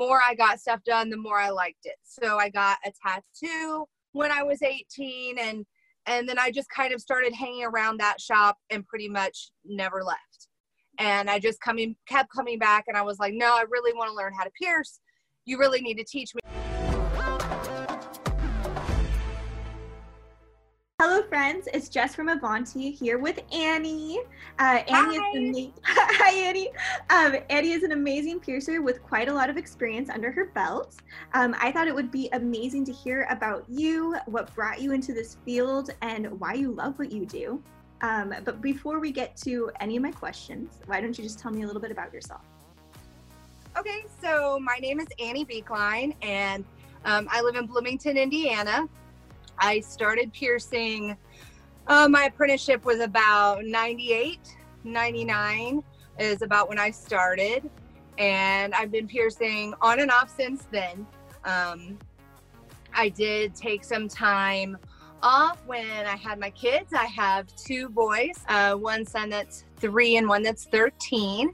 more I got stuff done, the more I liked it. So I got a tattoo when I was 18 and and then I just kind of started hanging around that shop and pretty much never left. And I just coming kept coming back and I was like, "No, I really want to learn how to pierce. You really need to teach me." Hello, friends. It's Jess from Avanti here with Annie. Uh, Annie Hi. is Hi, Annie. Um, Annie is an amazing piercer with quite a lot of experience under her belt. Um, I thought it would be amazing to hear about you, what brought you into this field, and why you love what you do. Um, but before we get to any of my questions, why don't you just tell me a little bit about yourself? Okay, so my name is Annie Beekline, and um, I live in Bloomington, Indiana. I started piercing. Uh, my apprenticeship was about 98, 99 is about when I started, and I've been piercing on and off since then. Um, I did take some time off when I had my kids. I have two boys, uh, one son that's three and one that's 13.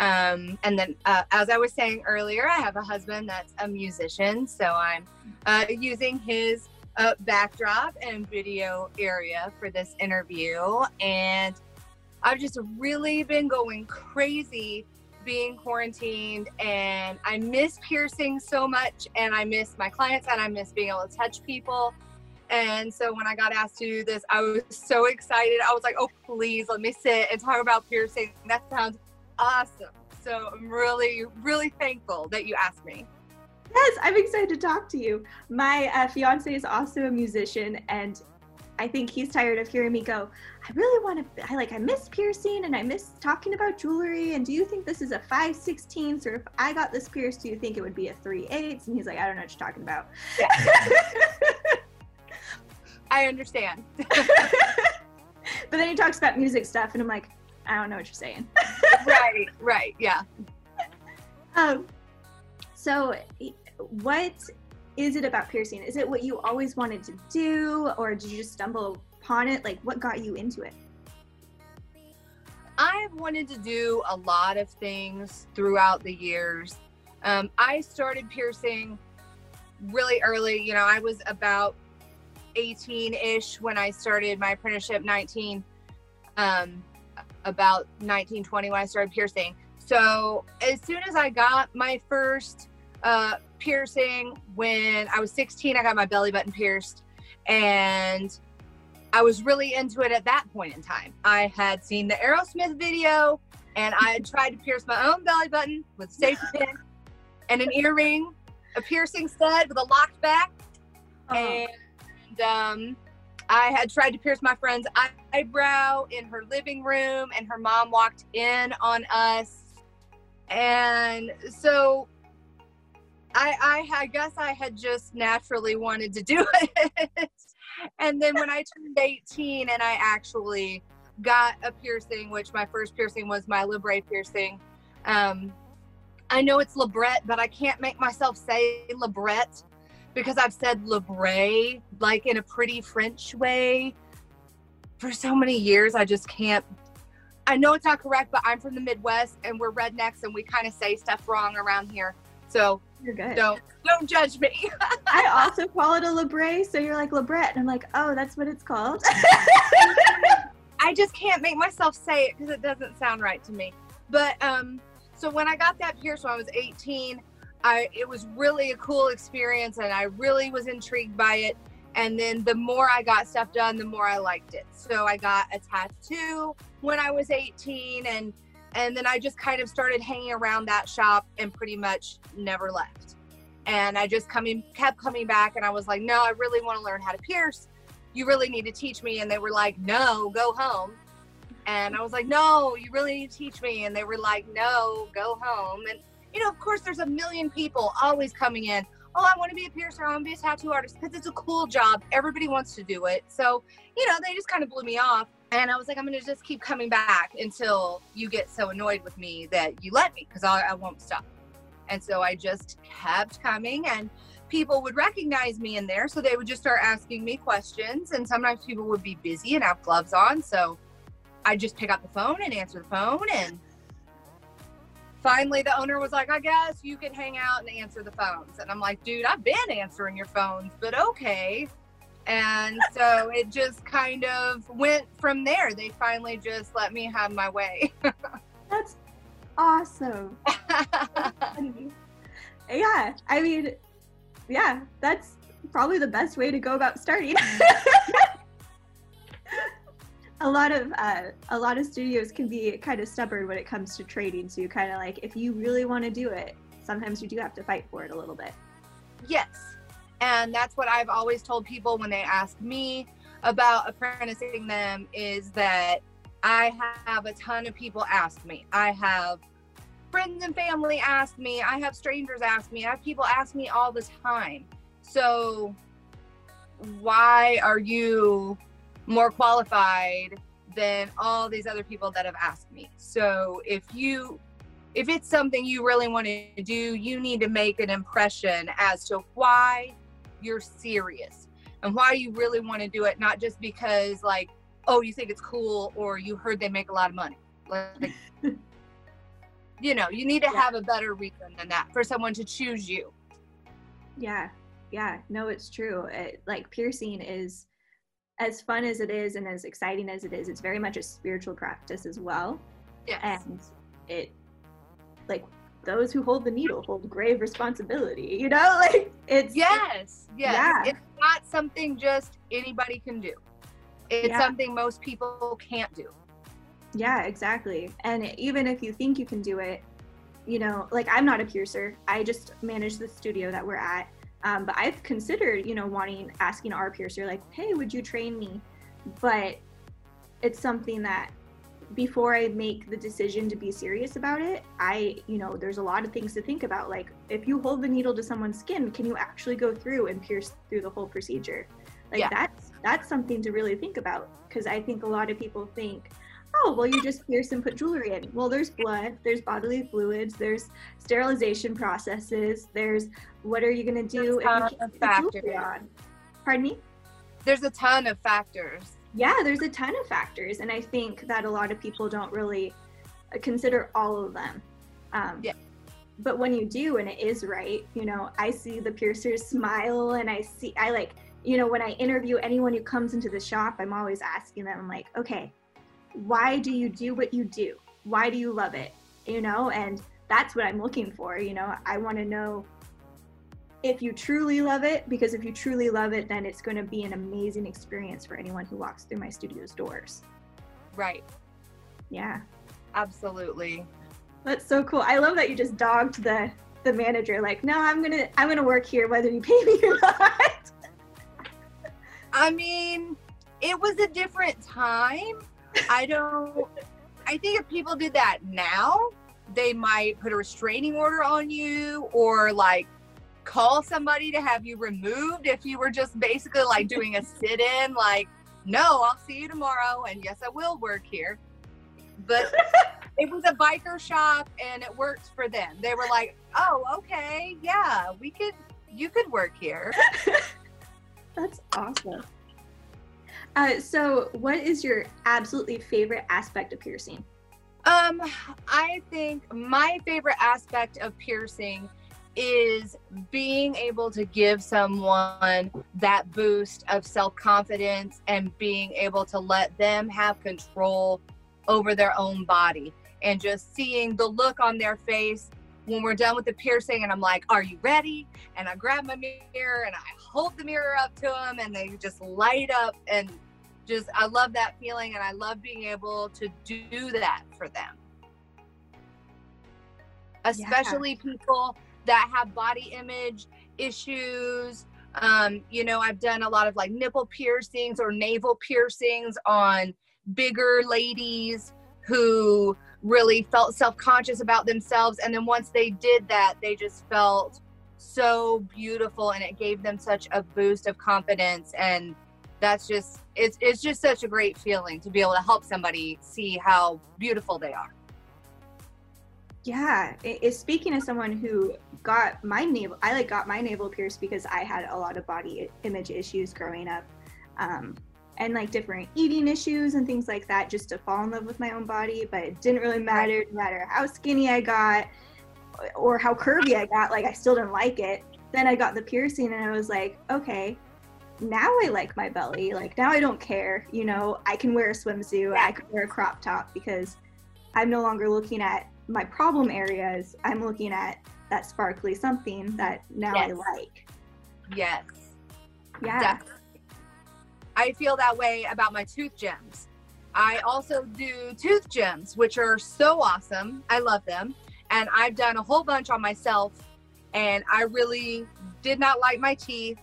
Um, and then, uh, as I was saying earlier, I have a husband that's a musician, so I'm uh, using his uh, backdrop and video area for this interview. And I've just really been going crazy being quarantined, and I miss piercing so much, and I miss my clients, and I miss being able to touch people. And so when I got asked to do this, I was so excited. I was like, oh, please let me sit and talk about piercing. That sounds awesome. So I'm really, really thankful that you asked me. Yes, I'm excited to talk to you. My uh, fiance is also a musician, and I think he's tired of hearing me go. I really want to. I like. I miss piercing, and I miss talking about jewelry. And do you think this is a five sixteenths, or if I got this pierced, do you think it would be a three eighths? And he's like, I don't know what you're talking about. I understand. but then he talks about music stuff, and I'm like, I don't know what you're saying. right, right, yeah. Um, so, what is it about piercing? Is it what you always wanted to do, or did you just stumble upon it? Like, what got you into it? I've wanted to do a lot of things throughout the years. Um, I started piercing really early. You know, I was about 18 ish when I started my apprenticeship, 19, um, about 19, 20 when I started piercing. So as soon as I got my first uh, piercing, when I was 16, I got my belly button pierced. And I was really into it at that point in time. I had seen the Aerosmith video and I had tried to pierce my own belly button with safety pin and an earring, a piercing stud with a locked back. And um, I had tried to pierce my friend's eyebrow in her living room, and her mom walked in on us. And so I, I, I guess I had just naturally wanted to do it. and then when I turned 18 and I actually got a piercing, which my first piercing was my Libre piercing. Um, I know it's labret, but I can't make myself say labret because I've said Libre like in a pretty French way for so many years. I just can't. I know it's not correct, but I'm from the Midwest and we're rednecks and we kind of say stuff wrong around here. So You're good. don't don't judge me. I also call it a Libre, so you're like labret, and I'm like, oh, that's what it's called. I just can't make myself say it because it doesn't sound right to me. But um, so when I got that pierced when I was 18, I it was really a cool experience and I really was intrigued by it. And then the more I got stuff done, the more I liked it. So I got a tattoo when I was 18 and and then I just kind of started hanging around that shop and pretty much never left. And I just coming kept coming back and I was like, "No, I really want to learn how to pierce. You really need to teach me." And they were like, "No, go home." And I was like, "No, you really need to teach me." And they were like, "No, go home." And you know, of course, there's a million people always coming in. Oh, I want to be a piercer. I want to be a tattoo artist because it's a cool job. Everybody wants to do it. So, you know, they just kind of blew me off. And I was like, I'm going to just keep coming back until you get so annoyed with me that you let me because I, I won't stop. And so I just kept coming and people would recognize me in there. So they would just start asking me questions. And sometimes people would be busy and have gloves on. So I'd just pick up the phone and answer the phone and finally the owner was like, I guess you can hang out and answer the phones. And I'm like, dude, I've been answering your phones, but okay. And so it just kind of went from there. They finally just let me have my way. That's awesome. yeah, I mean, yeah, that's probably the best way to go about starting. a lot of uh, a lot of studios can be kind of stubborn when it comes to trading. So you kind of like, if you really want to do it, sometimes you do have to fight for it a little bit. Yes, and that's what I've always told people when they ask me about apprenticing them is that I have a ton of people ask me. I have friends and family ask me. I have strangers ask me. I have people ask me all the time. So why are you more qualified than all these other people that have asked me? So if you if it's something you really want to do, you need to make an impression as to why you're serious and why you really want to do it, not just because like, oh, you think it's cool or you heard they make a lot of money. Like, you know, you need to yeah. have a better reason than that for someone to choose you. Yeah. Yeah. No, it's true. It, like piercing is as fun as it is and as exciting as it is, it's very much a spiritual practice as well. Yes. And it like those who hold the needle hold grave responsibility you know like it's yes yes yeah. it's not something just anybody can do it's yeah. something most people can't do yeah exactly and even if you think you can do it you know like i'm not a piercer i just manage the studio that we're at um, but i've considered you know wanting asking our piercer like hey would you train me but it's something that before I make the decision to be serious about it, I, you know, there's a lot of things to think about. Like, if you hold the needle to someone's skin, can you actually go through and pierce through the whole procedure? Like, yeah. that's that's something to really think about because I think a lot of people think, oh, well, you just pierce and put jewelry in. Well, there's blood, there's bodily fluids, there's sterilization processes, there's what are you going to do if you keep jewelry on? Pardon me? There's a ton of factors yeah, there's a ton of factors, and I think that a lot of people don't really consider all of them. Um, yeah. But when you do, and it is right, you know, I see the piercers smile, and I see, I like, you know, when I interview anyone who comes into the shop, I'm always asking them, I'm like, okay, why do you do what you do? Why do you love it? You know, and that's what I'm looking for. You know, I want to know if you truly love it, because if you truly love it, then it's going to be an amazing experience for anyone who walks through my studio's doors. Right. Yeah. Absolutely. That's so cool. I love that you just dogged the the manager like, "No, I'm going to I'm going to work here whether you pay me or not." I mean, it was a different time. I don't I think if people did that now, they might put a restraining order on you or like call somebody to have you removed if you were just basically like doing a sit in, like, no, I'll see you tomorrow. And yes, I will work here. But it was a biker shop and it worked for them. They were like, oh, okay, yeah, we could, you could work here. That's awesome. Uh, so, what is your absolutely favorite aspect of piercing? Um, I think my favorite aspect of piercing is being able to give someone that boost of self confidence and being able to let them have control over their own body and just seeing the look on their face when we're done with the piercing and I'm like, Are you ready? And I grab my mirror and I hold the mirror up to them and they just light up and just, I love that feeling and I love being able to do that for them. Especially yeah. people that have body image issues. Um, you know, I've done a lot of like nipple piercings or navel piercings on bigger ladies who really felt self conscious about themselves. And then once they did that, they just felt so beautiful and it gave them such a boost of confidence. And that's just, it's, it's just such a great feeling to be able to help somebody see how beautiful they are. Yeah, it, speaking as someone who got my navel, I like got my navel pierced because I had a lot of body image issues growing up, um, and like different eating issues and things like that just to fall in love with my own body. But it didn't really matter, no matter how skinny I got or how curvy I got, like I still didn't like it. Then I got the piercing and I was like, okay, now I like my belly. Like now I don't care. You know, I can wear a swimsuit, I can wear a crop top because I'm no longer looking at my problem areas. I'm looking at that sparkly something that now yes. I like. Yes. Yeah. Definitely. I feel that way about my tooth gems. I also do tooth gems, which are so awesome. I love them. And I've done a whole bunch on myself, and I really did not like my teeth.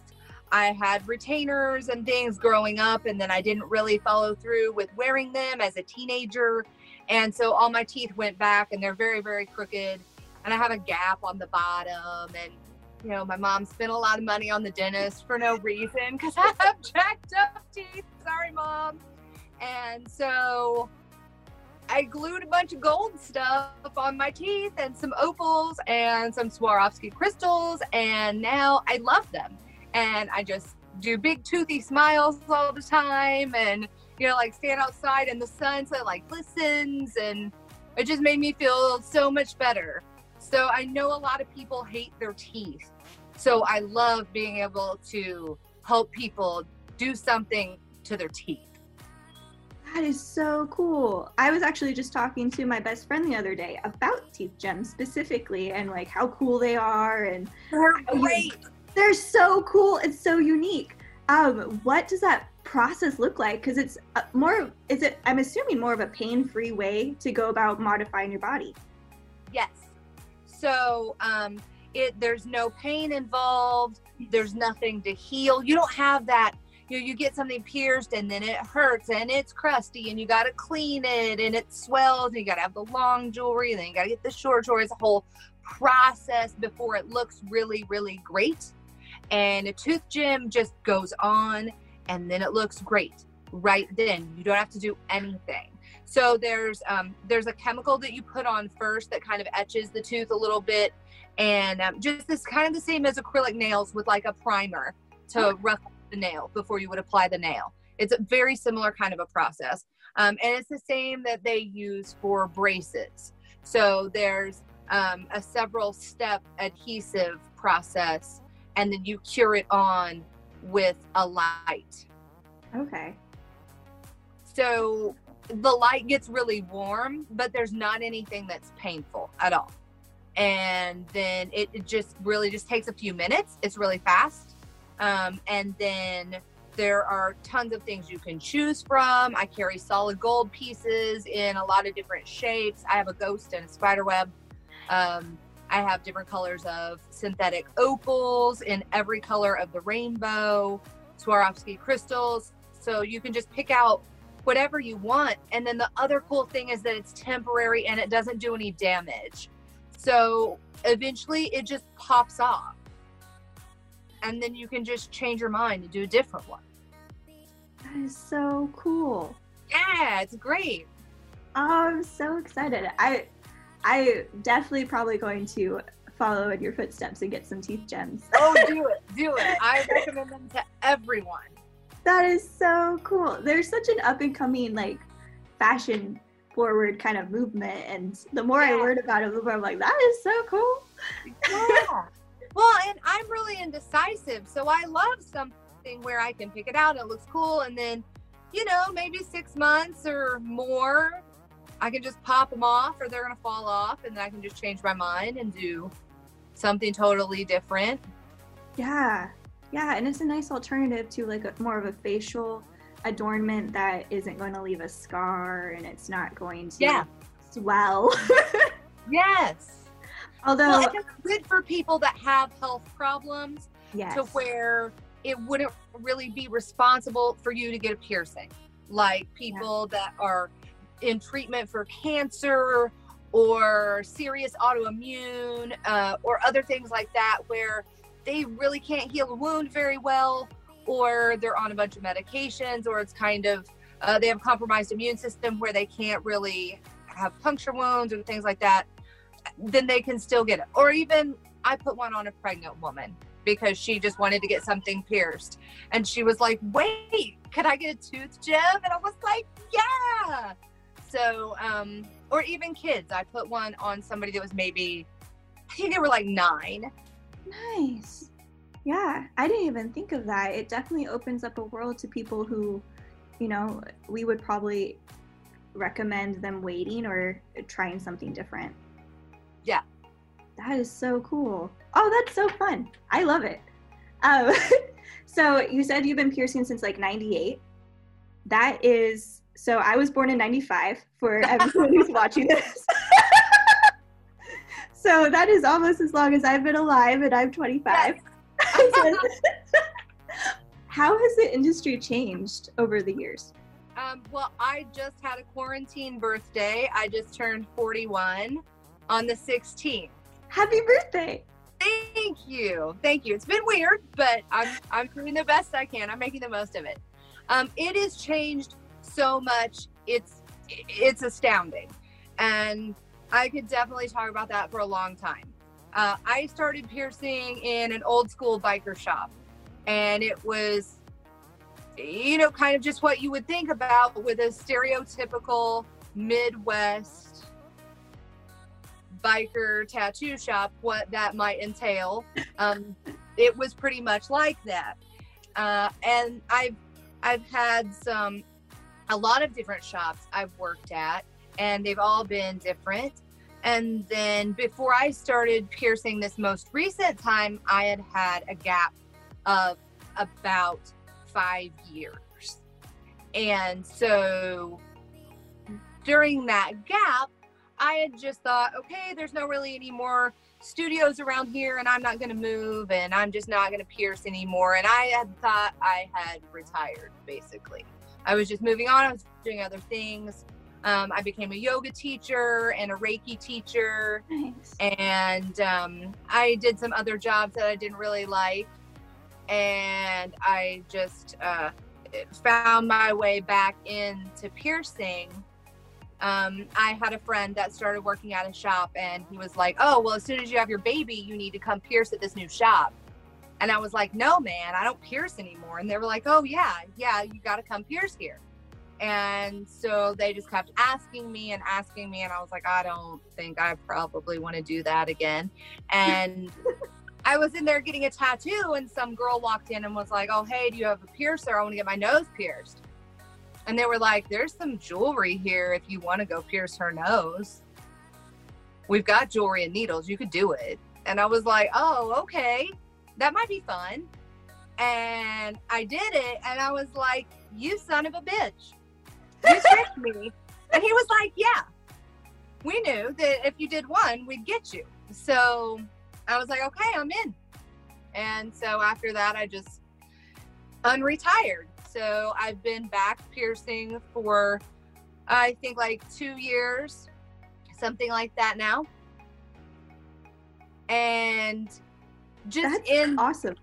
I had retainers and things growing up, and then I didn't really follow through with wearing them as a teenager. And so all my teeth went back, and they're very, very crooked. And I have a gap on the bottom, and you know, my mom spent a lot of money on the dentist for no reason because I have jacked up teeth. Sorry, mom. And so I glued a bunch of gold stuff on my teeth and some opals and some Swarovski crystals, and now I love them. And I just do big toothy smiles all the time, and you know, like stand outside in the sun so it like glistens, and it just made me feel so much better. So I know a lot of people hate their teeth, so I love being able to help people do something to their teeth. That is so cool. I was actually just talking to my best friend the other day about teeth gems specifically and like how cool they are and they're great. they're so cool. It's so unique. Um, what does that process look like? Because it's uh, more. Is it? I'm assuming more of a pain-free way to go about modifying your body. Yes. So um, it there's no pain involved there's nothing to heal you don't have that you know, you get something pierced and then it hurts and it's crusty and you got to clean it and it swells and you got to have the long jewelry and then you got to get the short jewelry. It's a whole process before it looks really, really great. And a tooth gem just goes on and then it looks great right then. You don't have to do anything. So there's um, there's a chemical that you put on first that kind of etches the tooth a little bit and um, just this kind of the same as acrylic nails with like a primer to okay. rough the nail before you would apply the nail. It's a very similar kind of a process. Um, and it's the same that they use for braces. So there's um, a several step adhesive process, and then you cure it on with a light. Okay. So the light gets really warm, but there's not anything that's painful at all. And then it, it, just really just takes a few minutes. It's really fast. Um, and then there are tons of things you can choose from. I carry solid gold pieces in a lot of different shapes. I have a ghost and a spider web. Um, i have different colors of synthetic opals in every color of the rainbow swarovski crystals. So you can just pick out whatever you want and then the other cool thing is that it's temporary and it doesn't do any damage so eventually it just pops off. And then you can just change your mind and do a different one. That is so cool. Yeah, it's great. Oh, I'm so excited. I I definitely probably going to follow in your footsteps and get some teeth gems. oh, do it. Do it. I recommend them to everyone. That is so cool. There's such an up and coming like fashion forward kind of movement. And the more yeah. I learn about it, the more I'm like, that is so cool. Yeah. well, and I'm really indecisive. So I love something where I can pick it out. It looks cool. And then, you know, maybe six months or more, I can just pop them off or they're going to fall off. And then I can just change my mind and do something totally different. Yeah. Yeah. And it's a nice alternative to like a, more of a facial adornment that isn't going to leave a scar and it's not going to yeah. swell. yes. Although well, it's good for people that have health problems yes. to where it wouldn't really be responsible for you to get a piercing. Like people yeah. that are in treatment for cancer or serious autoimmune uh, or other things like that where they really can't heal a wound very well or they're on a bunch of medications, or it's kind of uh, they have a compromised immune system where they can't really have puncture wounds or things like that, then they can still get it. Or even I put one on a pregnant woman because she just wanted to get something pierced. And she was like, wait, Could I get a tooth gem? And I was like, Yeah. So, um, or even kids. I put one on somebody that was maybe, I think they were like nine. Nice. Yeah, I didn't even think of that. It definitely opens up a world to people who, you know, we would probably recommend them waiting or trying something different. Yeah. That is so cool. Oh, that's so fun. I love it. Um, so you said you've been piercing since like 98. That is, so I was born in 95 for everyone who's watching this. So that is almost as long as I've been alive and I'm 25. How has the industry changed over the years? Um, well, I just had a quarantine birthday. I just turned 41 on the 16th. Happy birthday! Thank you, thank you. It's been weird, but I'm I'm doing the best I can. I'm making the most of it. Um, it has changed so much. It's it's astounding, and I could definitely talk about that for a long time. Uh, I started piercing in an old school biker shop, and it was, you know, kind of just what you would think about with a stereotypical Midwest biker tattoo shop, what that might entail. Um, it was pretty much like that, uh, and I've I've had some a lot of different shops I've worked at, and they've all been different. And then before I started piercing this most recent time, I had had a gap of about five years. And so during that gap, I had just thought, okay, there's no really any more studios around here, and I'm not going to move, and I'm just not going to pierce anymore. And I had thought I had retired, basically. I was just moving on, I was doing other things. Um, I became a yoga teacher and a Reiki teacher. Nice. And um, I did some other jobs that I didn't really like. And I just uh, found my way back into piercing. Um, I had a friend that started working at a shop, and he was like, Oh, well, as soon as you have your baby, you need to come pierce at this new shop. And I was like, No, man, I don't pierce anymore. And they were like, Oh, yeah, yeah, you got to come pierce here. And so they just kept asking me and asking me. And I was like, I don't think I probably want to do that again. And I was in there getting a tattoo, and some girl walked in and was like, Oh, hey, do you have a piercer? I want to get my nose pierced. And they were like, There's some jewelry here if you want to go pierce her nose. We've got jewelry and needles. You could do it. And I was like, Oh, okay. That might be fun. And I did it. And I was like, You son of a bitch you tricked me. And he was like, yeah, we knew that if you did one, we'd get you. So I was like, okay, I'm in. And so after that, I just unretired. So I've been back piercing for, I think, like two years, something like that now. And just That's in awesome.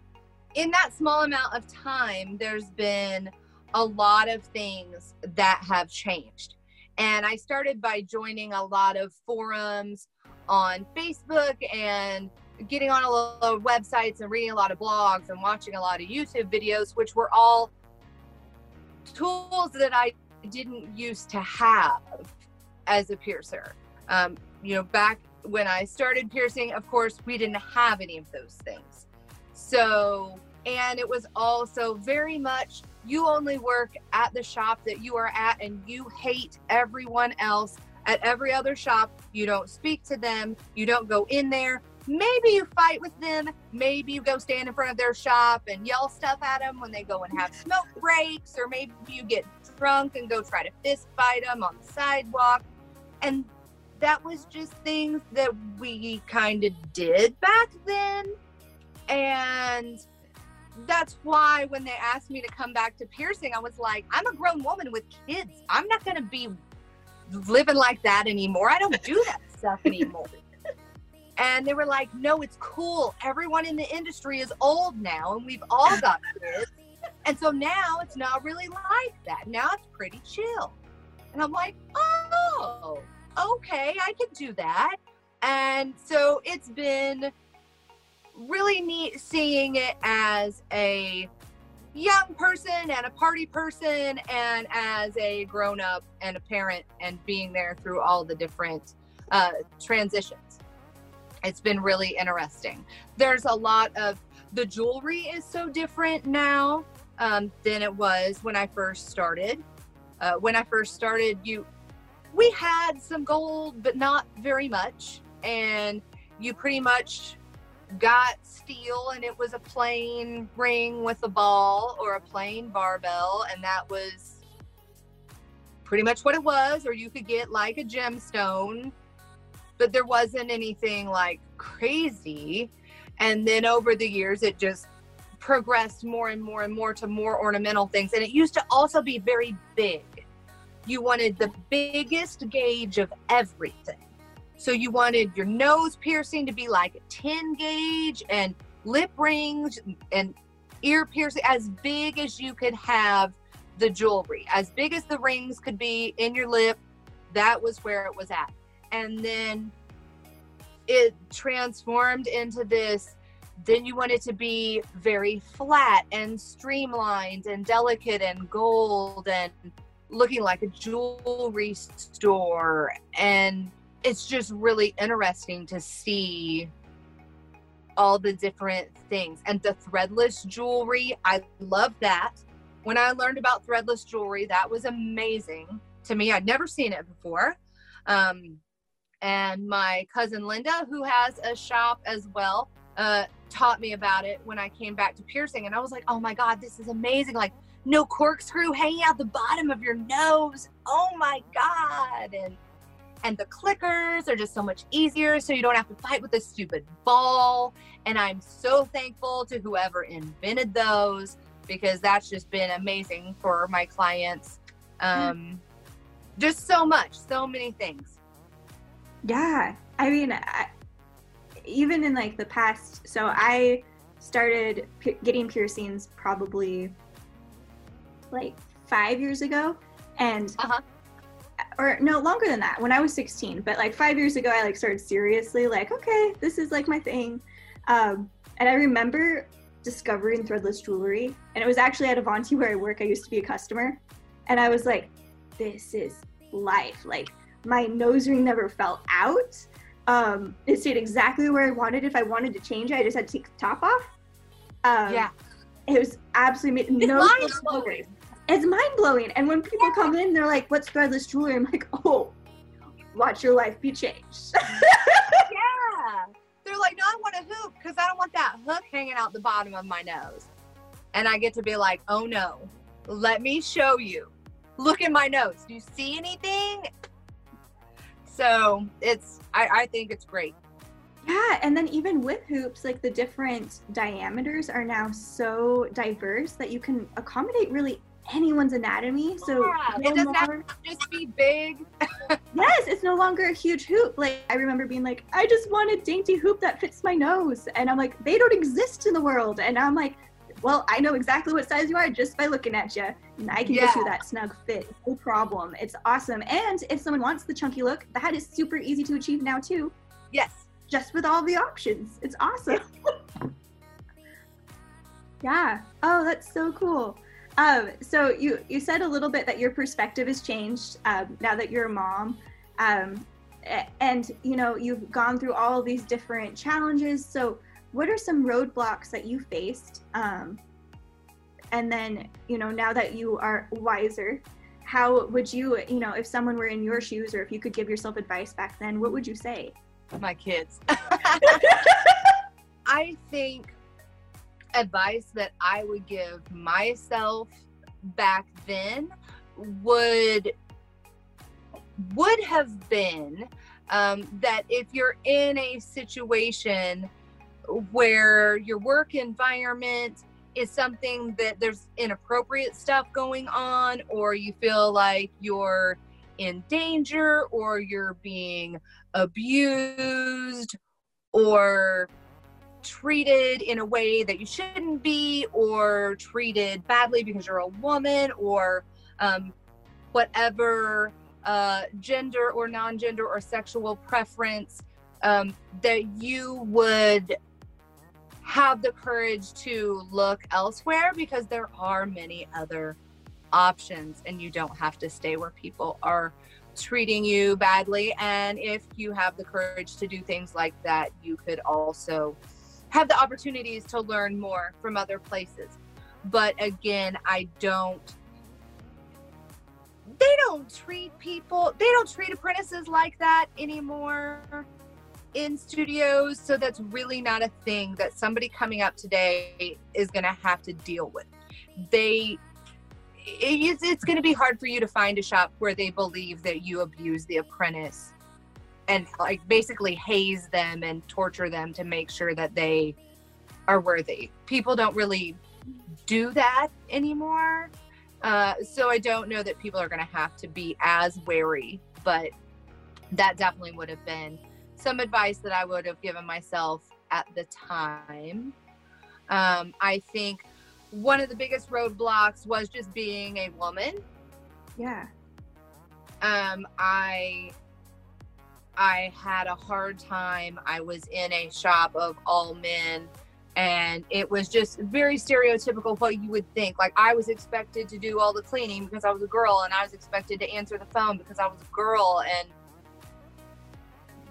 in that small amount of time, there's been a lot of things that have changed. And I started by joining a lot of forums on Facebook and getting on a lot of websites and reading a lot of blogs and watching a lot of YouTube videos, which were all tools that I didn't used to have as a piercer. Um, you know, back when I started piercing, of course, we didn't have any of those things. So, and it was also very much you only work at the shop that you are at and you hate everyone else at every other shop. You don't speak to them, you don't go in there. Maybe you fight with them. Maybe you go stand in front of their shop and yell stuff at them when they go and have smoke breaks, or maybe you get drunk and go try to fist fight them on the sidewalk. And that was just things that we kind of did back then. And that's why when they asked me to come back to piercing, I was like, I'm a grown woman with kids. I'm not going to be living like that anymore. I don't do that stuff anymore. and they were like, no, it's cool. Everyone in the industry is old now, and we've all got kids. And so now it's not really like that. Now it's pretty chill. And I'm like, oh, okay, I can do that. And so it's been really neat seeing it as a young person and a party person and as a grown up and a parent and being there through all the different uh, transitions. It's been really interesting. There's a lot of the jewelry is so different now um, than it was when I first started. Uh, when I first started, you we had some gold, but not very much, and you pretty much got steel and it was a plain ring with a ball or a plain barbell and that was pretty much what it was or you could get like a gemstone. But there wasn't anything like crazy. And then over the years it just progressed more and more and more to more ornamental things. And it used to also be very big. You wanted the biggest gauge of everything so you wanted your nose piercing to be like a 10 gauge and lip rings and ear piercing as big as you could have the jewelry, as big as the rings could be in your lip. That was where it was at. And then it transformed into this. Then you want it to be very flat and streamlined and delicate and gold and looking like a jewelry store and it's just really interesting to see all the different things. And the threadless jewelry i love that. When i learned about threadless jewelry that was amazing to me. I'd never seen it before. Um, and my cousin linda who has a shop as well uh, taught me about it when i came back to piercing. And i was like oh my god this is amazing. Like no corkscrew hanging out the bottom of your nose. Oh my god. And and the clickers are just so much easier so you don't have to fight with a stupid ball. And i'm so thankful to whoever invented those because that's just been amazing for my clients. Um, just so much so many things. Yeah i mean I, even in like the past so i started p- getting piercings probably like five years ago and uh-huh or no longer than that when i was 16 but like five years ago i like started seriously like okay this is like my thing. Um, and i remember discovering threadless jewelry and it was actually at avanti where i work i used to be a customer and i was like this is life like my nose ring never fell out. Um, it stayed exactly where i wanted. If i wanted to change it i just had to take the top off. Um, yeah. it was absolutely no it's mind blowing. And when people yeah. come in, they're like, "What's threadless jewelry?" I'm like, "Oh, watch your life be changed." yeah, they're like, "No, I want a hoop because I don't want that hook hanging out the bottom of my nose." And I get to be like, "Oh no, let me show you. Look at my nose. Do you see anything?" So it's, I, I think it's great. Yeah, and then even with hoops, like the different diameters are now so diverse that you can accommodate really anyone's anatomy. So yeah, no it doesn't more... have to just be big. yes, it's no longer a huge hoop. Like I remember being like, I just want a dainty hoop that fits my nose, and I'm like, they don't exist in the world, and I'm like. Well, I know exactly what size you are just by looking at you, and I can yeah. get you that snug fit, no problem. It's awesome. And if someone wants the chunky look, that is super easy to achieve now too. Yes, just with all the options. It's awesome. yeah. Oh, that's so cool. Um, so you you said a little bit that your perspective has changed um, now that you're a mom, um, and you know you've gone through all of these different challenges. So what are some roadblocks that you faced? Um, and then you know now that you are wiser, how would you you know if someone were in your shoes or if you could give yourself advice back then, what would you say? My kids. I think advice that I would give myself back then would would have been um, that if you're in a situation where your work environment is something that there's inappropriate stuff going on or you feel like you're in danger or you're being abused or treated in a way that you shouldn't be or treated badly because you're a woman or um, whatever uh, gender or non-gender or sexual preference um, that you would have the courage to look elsewhere because there are many other options and you don't have to stay where people are treating you badly. And if you have the courage to do things like that, you could also have the opportunities to learn more from other places. But again, I don't they don't treat people they don't treat apprentices like that anymore in studios so that's really not a thing that somebody coming up today is going to have to deal with they it's, it's going to be hard for you to find a shop where they believe that you abuse the apprentice and like basically haze them and torture them to make sure that they are worthy people don't really do that anymore uh, so I don't know that people are going to have to be as wary, but that definitely would have been some advice that I would have given myself at the time. Um, I think one of the biggest roadblocks was just being a woman. Yeah. Um, I I had a hard time. I was in a shop of all men and it was just very stereotypical what you would think like i was expected to do all the cleaning because i was a girl and i was expected to answer the phone because i was a girl and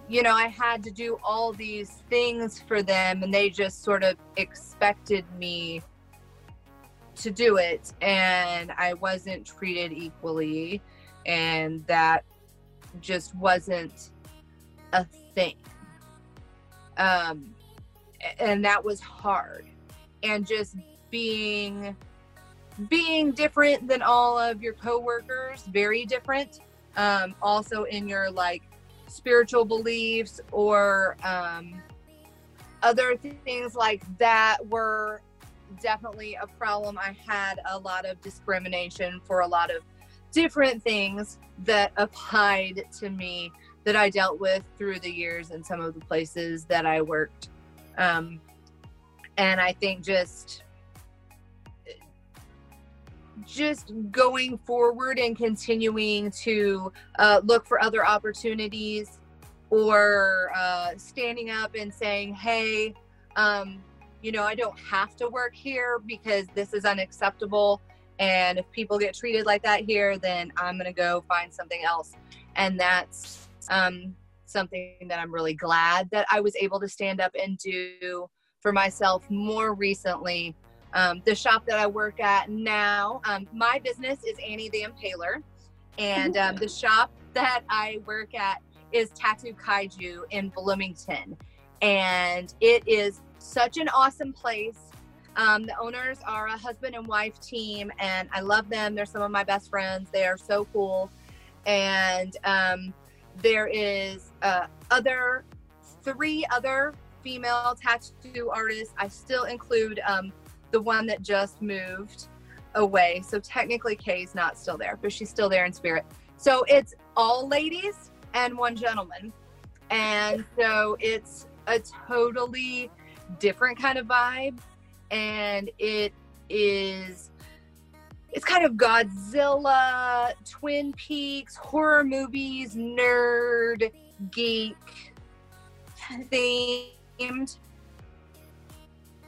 you know i had to do all these things for them and they just sort of expected me to do it and i wasn't treated equally and that just wasn't a thing. Um and that was hard. And just being being different than all of your coworkers very different. Um, also in your like spiritual beliefs or um, other things like that were definitely a problem. I had a lot of discrimination for a lot of different things that applied to me that i dealt with through the years in some of the places that i worked um, and I think just just going forward and continuing to uh, look for other opportunities or uh, standing up and saying, hey, um, you know, I don't have to work here because this is unacceptable. And if people get treated like that here, then I'm going to go find something else. And that's um, something that I'm really glad that I was able to stand up and do for myself more recently. Um, the shop that I work at now, um, my business is Annie the Impaler, and um, the shop that I work at is Tattoo Kaiju in Bloomington. And it is such an awesome place. Um, the owners are a husband and wife team, and I love them. They're some of my best friends. They are so cool. And um, there is uh, other three other female tattoo artists. I still include um, the one that just moved away. So technically Kay's not still there, but she's still there in spirit. So it's all ladies and one gentleman. And so it's a totally different kind of vibe. And it is it's kind of Godzilla, Twin Peaks, horror movies, nerd, geek themed.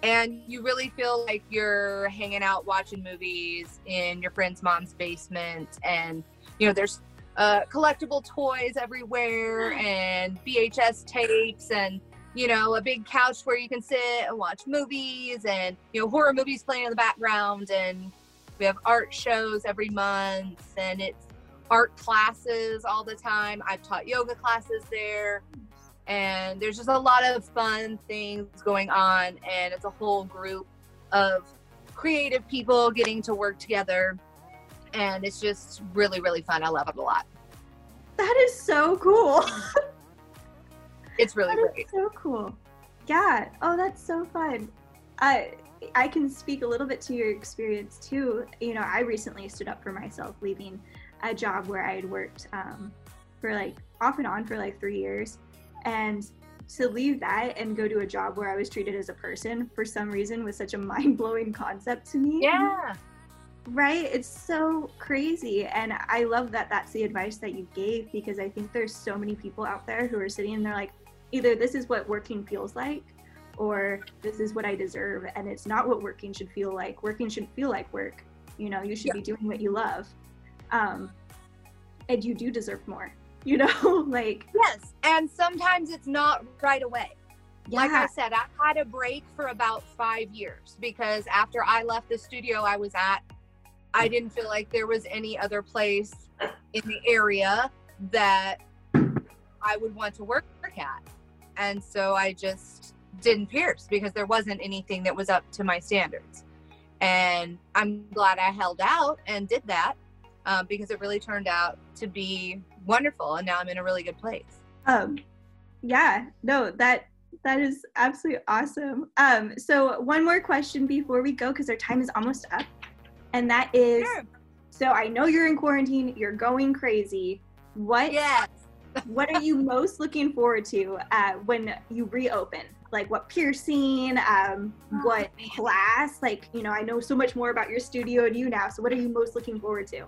And you really feel like you're hanging out watching movies in your friend's mom's basement. And, you know, there's uh, collectible toys everywhere and VHS tapes and, you know, a big couch where you can sit and watch movies and, you know, horror movies playing in the background and, we have art shows every month and it's art classes all the time. I've taught yoga classes there. And there's just a lot of fun things going on. And it's a whole group of creative people getting to work together. And it's just really, really fun. I love it a lot. That is so cool. it's really great. so cool. Yeah. Oh, that's so fun. I I can speak a little bit to your experience too. You know, I recently stood up for myself, leaving a job where I had worked um, for like off and on for like three years, and to leave that and go to a job where I was treated as a person for some reason was such a mind blowing concept to me. Yeah. Right? It's so crazy. And I love that that's the advice that you gave because I think there's so many people out there who are sitting and they're like, either this is what working feels like or this is what I deserve. And it's not what working should feel like. Working shouldn't feel like work. You know, you should yeah. be doing what you love. Um, and you do deserve more, you know, like. Yes. And sometimes it's not right away. Yeah. Like I said, I had a break for about five years because after I left the studio I was at, I didn't feel like there was any other place in the area that I would want to work at. And so I just didn't pierce because there wasn't anything that was up to my standards. And I'm glad I held out and did that um, because it really turned out to be wonderful. And now I'm in a really good place. Um, yeah, no, that that is absolutely awesome. Um, so one more question before we go because our time is almost up, and that is, sure. so I know you're in quarantine, you're going crazy. What? Yes. What are you most looking forward to uh, when you reopen? Like what piercing, um, oh, what man. class? Like you know, I know so much more about your studio and you now. So what are you most looking forward to?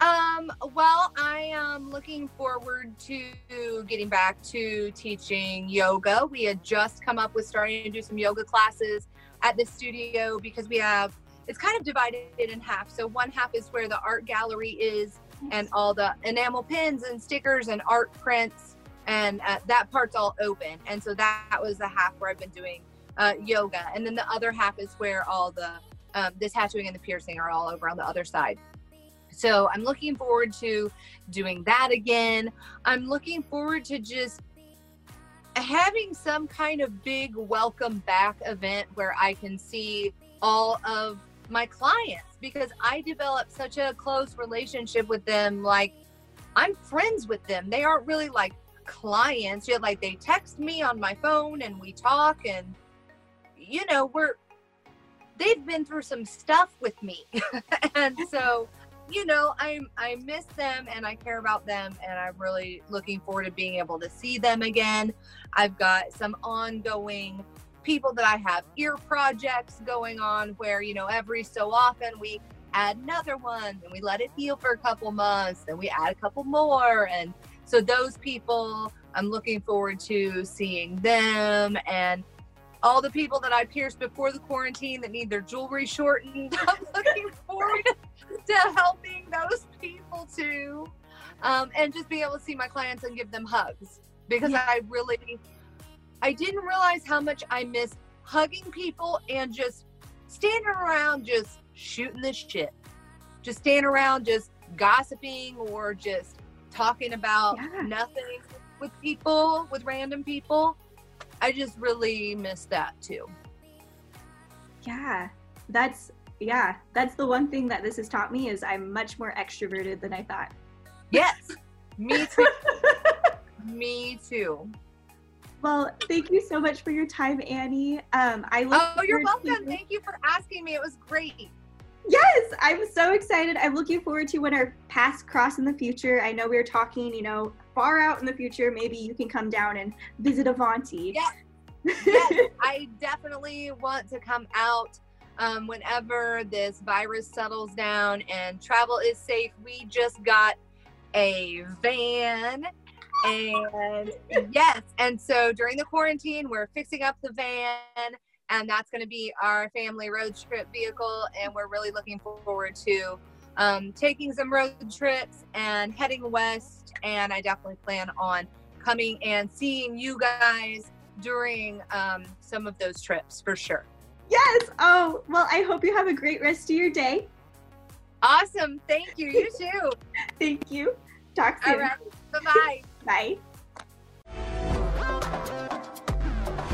Um, well, I am looking forward to getting back to teaching yoga. We had just come up with starting to do some yoga classes at the studio because we have it's kind of divided in half. So one half is where the art gallery is and all the enamel pins and stickers and art prints and uh, that part's all open. And so that, was the half where I've been doing uh, yoga. And then the other half is where all the um, the tattooing and the piercing are all over on the other side. So I'm looking forward to doing that again. I'm looking forward to just having some kind of big welcome back event where I can see all of my clients because I develop such a close relationship with them. Like, I'm friends with them. They aren't really like clients, yet, like, they text me on my phone and we talk, and you know, we're they've been through some stuff with me. and so you know, I I miss them and I care about them and I'm really looking forward to being able to see them again. I've got some ongoing people that I have ear projects going on where, you know, every so often we add another one and we let it heal for a couple months and we add a couple more and so those people I'm looking forward to seeing them and all the people that I pierced before the quarantine that need their jewelry shortened. I'm looking forward to helping those people too. Um, and just being able to see my clients and give them hugs because yeah. I really, I didn't realize how much I miss hugging people and just standing around, just shooting the shit, just standing around, just gossiping or just talking about yeah. nothing with people, with random people. I just really miss that too. Yeah, that's yeah, that's the one thing that this has taught me is I'm much more extroverted than I thought. Yes, me too. me too. Well, thank you so much for your time, Annie. Um, I oh, you're welcome. To... Thank you for asking me. It was great. Yes, I'm so excited. I'm looking forward to when our paths cross in the future. I know we are talking, you know, far out in the future. Maybe you can come down and visit Avanti. Yes, yes I definitely want to come out um, whenever this virus settles down and travel is safe. We just got a van. And yes, and so during the quarantine, we're fixing up the van, and that's going to be our family road trip vehicle. And we're really looking forward to um, taking some road trips and heading west. And I definitely plan on coming and seeing you guys during um, some of those trips for sure. Yes. Oh, well, I hope you have a great rest of your day. Awesome. Thank you. You too. Thank you. Talk soon. All right. Bye-bye. Bye.